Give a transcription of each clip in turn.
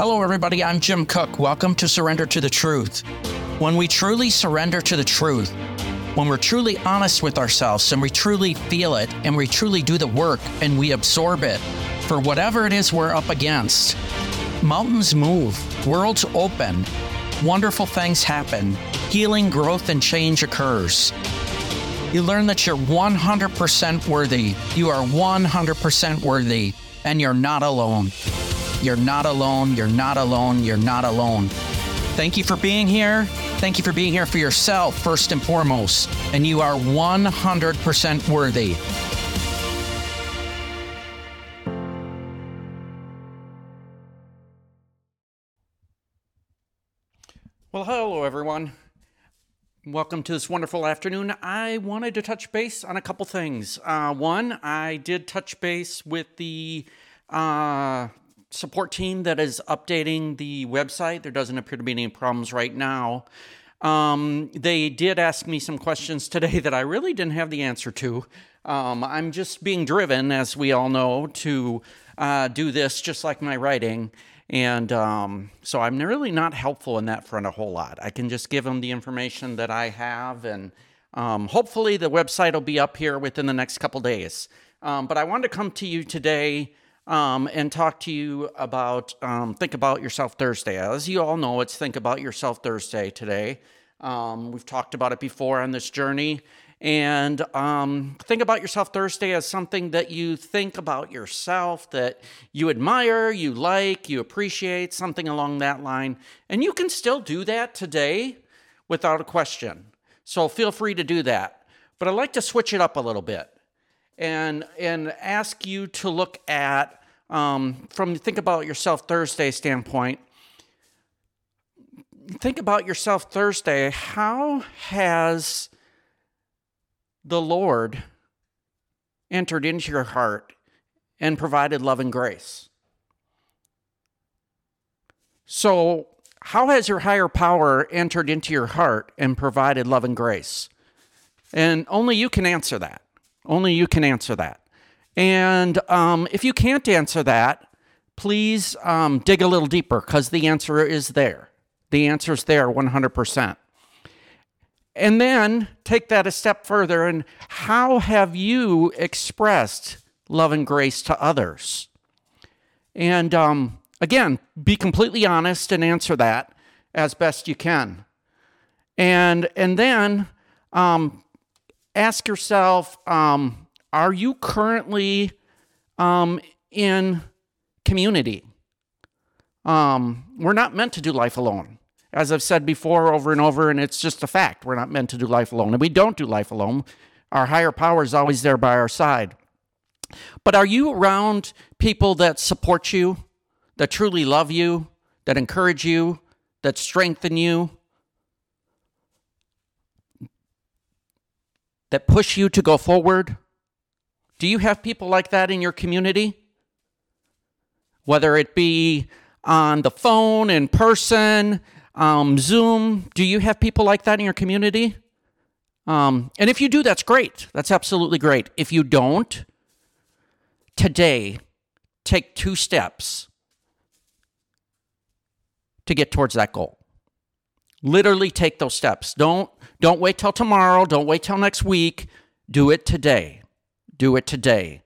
Hello, everybody. I'm Jim Cook. Welcome to Surrender to the Truth. When we truly surrender to the truth, when we're truly honest with ourselves and we truly feel it and we truly do the work and we absorb it for whatever it is we're up against, mountains move, worlds open, wonderful things happen, healing, growth, and change occurs. You learn that you're 100% worthy. You are 100% worthy, and you're not alone. You're not alone. You're not alone. You're not alone. Thank you for being here. Thank you for being here for yourself, first and foremost. And you are 100% worthy. Well, hello, everyone. Welcome to this wonderful afternoon. I wanted to touch base on a couple things. Uh, one, I did touch base with the uh, support team that is updating the website. There doesn't appear to be any problems right now. Um, they did ask me some questions today that I really didn't have the answer to. Um, I'm just being driven, as we all know, to uh, do this just like my writing. And um, so I'm really not helpful in that front a whole lot. I can just give them the information that I have, and um, hopefully the website will be up here within the next couple days. Um, but I wanted to come to you today um, and talk to you about um, Think About Yourself Thursday. As you all know, it's Think About Yourself Thursday today. Um, we've talked about it before on this journey. And um, think about yourself Thursday as something that you think about yourself, that you admire, you like, you appreciate, something along that line. And you can still do that today without a question. So feel free to do that. But I'd like to switch it up a little bit and, and ask you to look at, um, from think about yourself Thursday standpoint, think about yourself Thursday. How has the Lord entered into your heart and provided love and grace. So, how has your higher power entered into your heart and provided love and grace? And only you can answer that. Only you can answer that. And um, if you can't answer that, please um, dig a little deeper because the answer is there. The answer is there 100%. And then take that a step further and how have you expressed love and grace to others? And um, again, be completely honest and answer that as best you can. And, and then um, ask yourself um, are you currently um, in community? Um, we're not meant to do life alone as I've said before over and over, and it's just a fact. We're not meant to do life alone, and we don't do life alone. Our higher power is always there by our side. But are you around people that support you, that truly love you, that encourage you, that strengthen you, that push you to go forward? Do you have people like that in your community? Whether it be on the phone, in person, um, Zoom. Do you have people like that in your community? Um, and if you do, that's great. That's absolutely great. If you don't, today, take two steps to get towards that goal. Literally take those steps. Don't don't wait till tomorrow, don't wait till next week. Do it today. Do it today.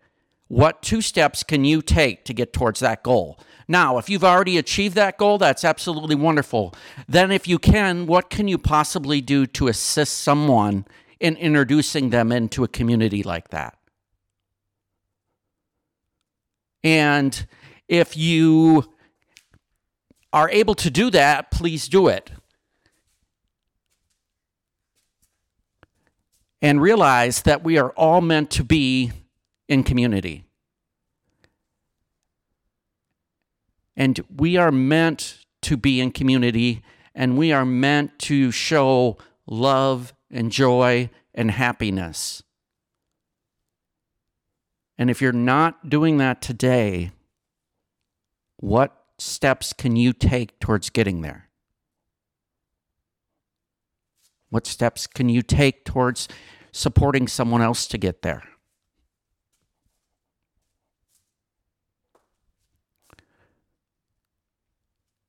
What two steps can you take to get towards that goal? Now, if you've already achieved that goal, that's absolutely wonderful. Then, if you can, what can you possibly do to assist someone in introducing them into a community like that? And if you are able to do that, please do it. And realize that we are all meant to be in community. And we are meant to be in community and we are meant to show love and joy and happiness. And if you're not doing that today, what steps can you take towards getting there? What steps can you take towards supporting someone else to get there?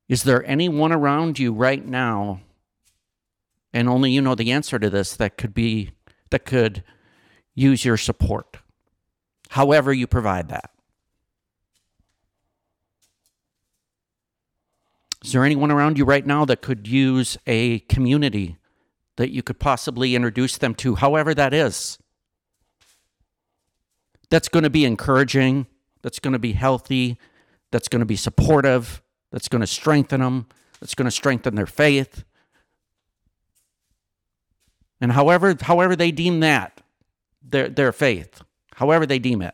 Is there anyone around you right now, and only you know the answer to this, that could be that could use your support? However, you provide that. Is there anyone around you right now that could use a community that you could possibly introduce them to, however that is? That's going to be encouraging, that's going to be healthy, that's going to be supportive, that's going to strengthen them, that's going to strengthen their faith. And however, however they deem that, their, their faith, however they deem it.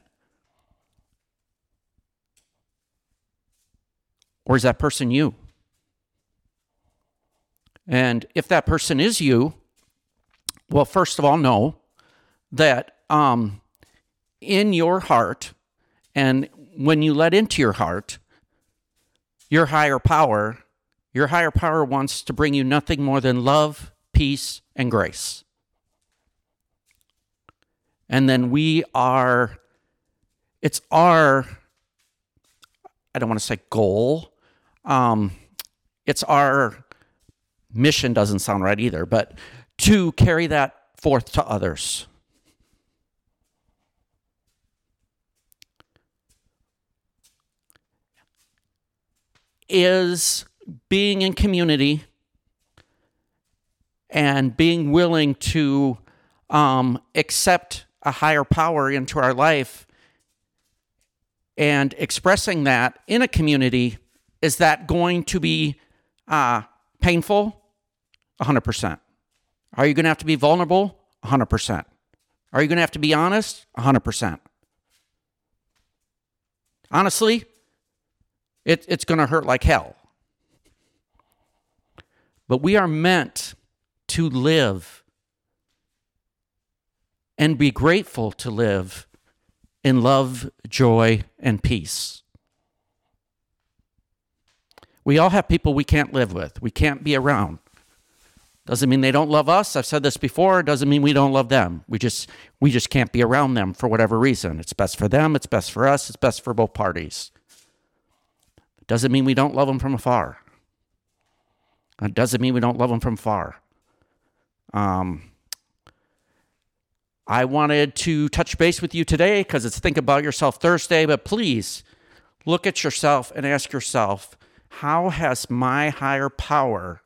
Or is that person you? And if that person is you, well, first of all, know that um, in your heart, and when you let into your heart, your higher power, your higher power wants to bring you nothing more than love, peace, and grace. And then we are, it's our, I don't want to say goal, um, it's our mission doesn't sound right either, but to carry that forth to others. Is being in community and being willing to um, accept a higher power into our life and expressing that in a community, is that going to be uh, painful? 100%. Are you going to have to be vulnerable? 100%. Are you going to have to be honest? 100%. Honestly, it, it's going to hurt like hell. But we are meant to live and be grateful to live in love, joy, and peace. We all have people we can't live with, we can't be around. Doesn't mean they don't love us. I've said this before. Doesn't mean we don't love them. We just we just can't be around them for whatever reason. It's best for them. It's best for us. It's best for both parties. Doesn't mean we don't love them from afar. It doesn't mean we don't love them from far. Um, I wanted to touch base with you today because it's Think About Yourself Thursday, but please look at yourself and ask yourself how has my higher power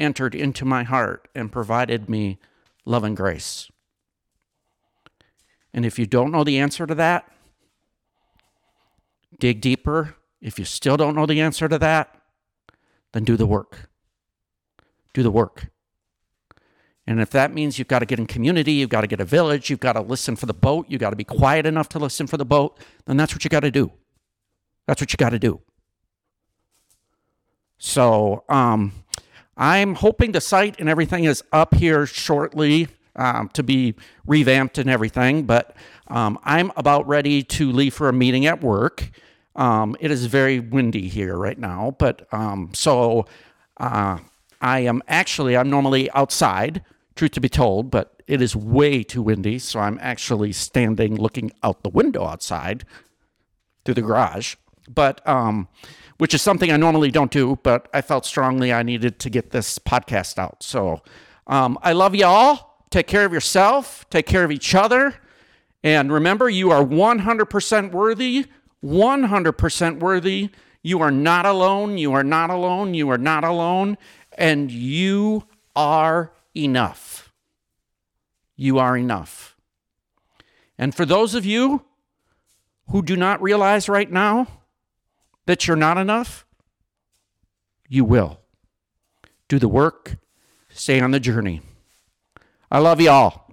entered into my heart and provided me love and grace? And if you don't know the answer to that, dig deeper. If you still don't know the answer to that, then do the work. Do the work. And if that means you've got to get in community, you've got to get a village, you've got to listen for the boat, you've got to be quiet enough to listen for the boat, then that's what you got to do. That's what you got to do. So, um, I'm hoping the site and everything is up here shortly um, to be revamped and everything, but um, I'm about ready to leave for a meeting at work. Um, it is very windy here right now, but um, so uh, I am actually, I'm normally outside, truth to be told, but it is way too windy, so I'm actually standing looking out the window outside through the garage. But um, which is something I normally don't do, but I felt strongly I needed to get this podcast out. So um, I love y'all. Take care of yourself, take care of each other. And remember, you are 100% worthy, 100% worthy. You are not alone. You are not alone. You are not alone. And you are enough. You are enough. And for those of you who do not realize right now, that you're not enough? You will. Do the work, stay on the journey. I love you all.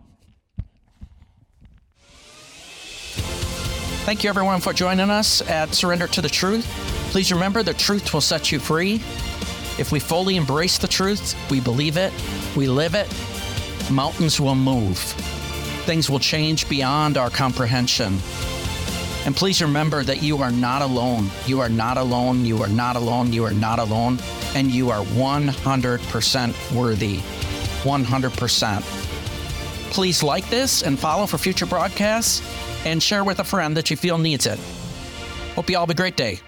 Thank you, everyone, for joining us at Surrender to the Truth. Please remember the truth will set you free. If we fully embrace the truth, we believe it, we live it, mountains will move. Things will change beyond our comprehension. And please remember that you are not alone. You are not alone. You are not alone. You are not alone. And you are 100% worthy. 100%. Please like this and follow for future broadcasts and share with a friend that you feel needs it. Hope you all have a great day.